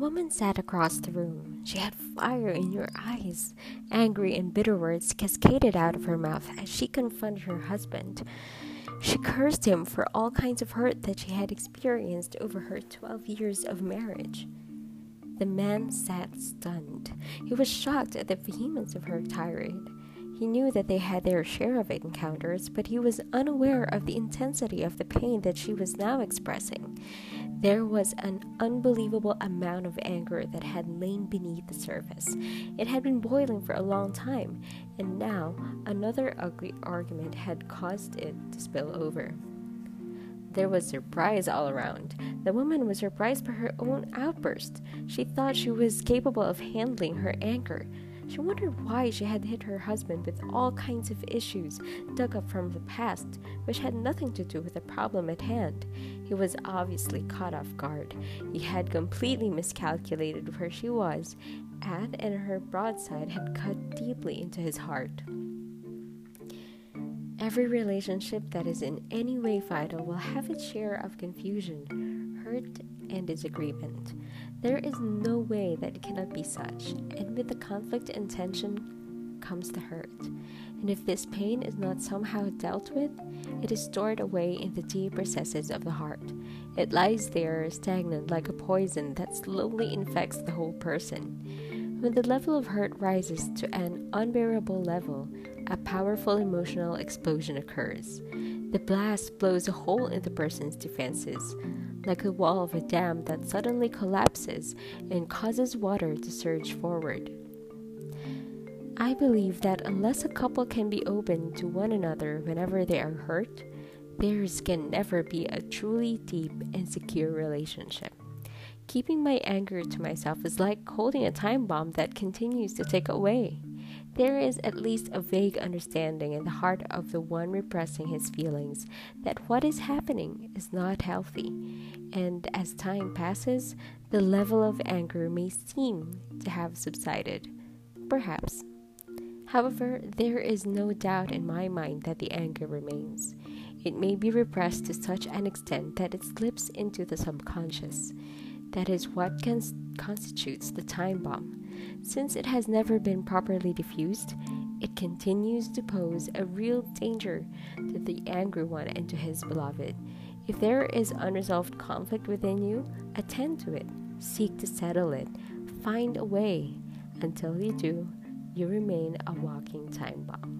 woman sat across the room. She had fire in her eyes. Angry and bitter words cascaded out of her mouth as she confronted her husband. She cursed him for all kinds of hurt that she had experienced over her 12 years of marriage. The man sat stunned. He was shocked at the vehemence of her tirade. He knew that they had their share of encounters, but he was unaware of the intensity of the pain that she was now expressing. There was an unbelievable amount of anger that had lain beneath the surface. It had been boiling for a long time, and now another ugly argument had caused it to spill over. There was surprise all around. The woman was surprised by her own outburst. She thought she was capable of handling her anger. She wondered why she had hit her husband with all kinds of issues dug up from the past, which had nothing to do with the problem at hand. He was obviously caught off guard. He had completely miscalculated where she was and her broadside had cut deeply into his heart. Every relationship that is in any way vital will have its share of confusion, hurt, and disagreement. There is no way that it cannot be such, and with the conflict and tension comes the hurt. And if this pain is not somehow dealt with, it is stored away in the deep recesses of the heart. It lies there stagnant like a poison that slowly infects the whole person. When the level of hurt rises to an unbearable level, a powerful emotional explosion occurs. The blast blows a hole in the person's defenses, like the wall of a dam that suddenly collapses and causes water to surge forward. I believe that unless a couple can be open to one another whenever they are hurt, theirs can never be a truly deep and secure relationship. Keeping my anger to myself is like holding a time bomb that continues to tick away. There is at least a vague understanding in the heart of the one repressing his feelings that what is happening is not healthy, and as time passes, the level of anger may seem to have subsided. Perhaps. However, there is no doubt in my mind that the anger remains. It may be repressed to such an extent that it slips into the subconscious. That is what constitutes the time bomb. Since it has never been properly diffused, it continues to pose a real danger to the angry one and to his beloved. If there is unresolved conflict within you, attend to it, seek to settle it, find a way. Until you do, you remain a walking time bomb.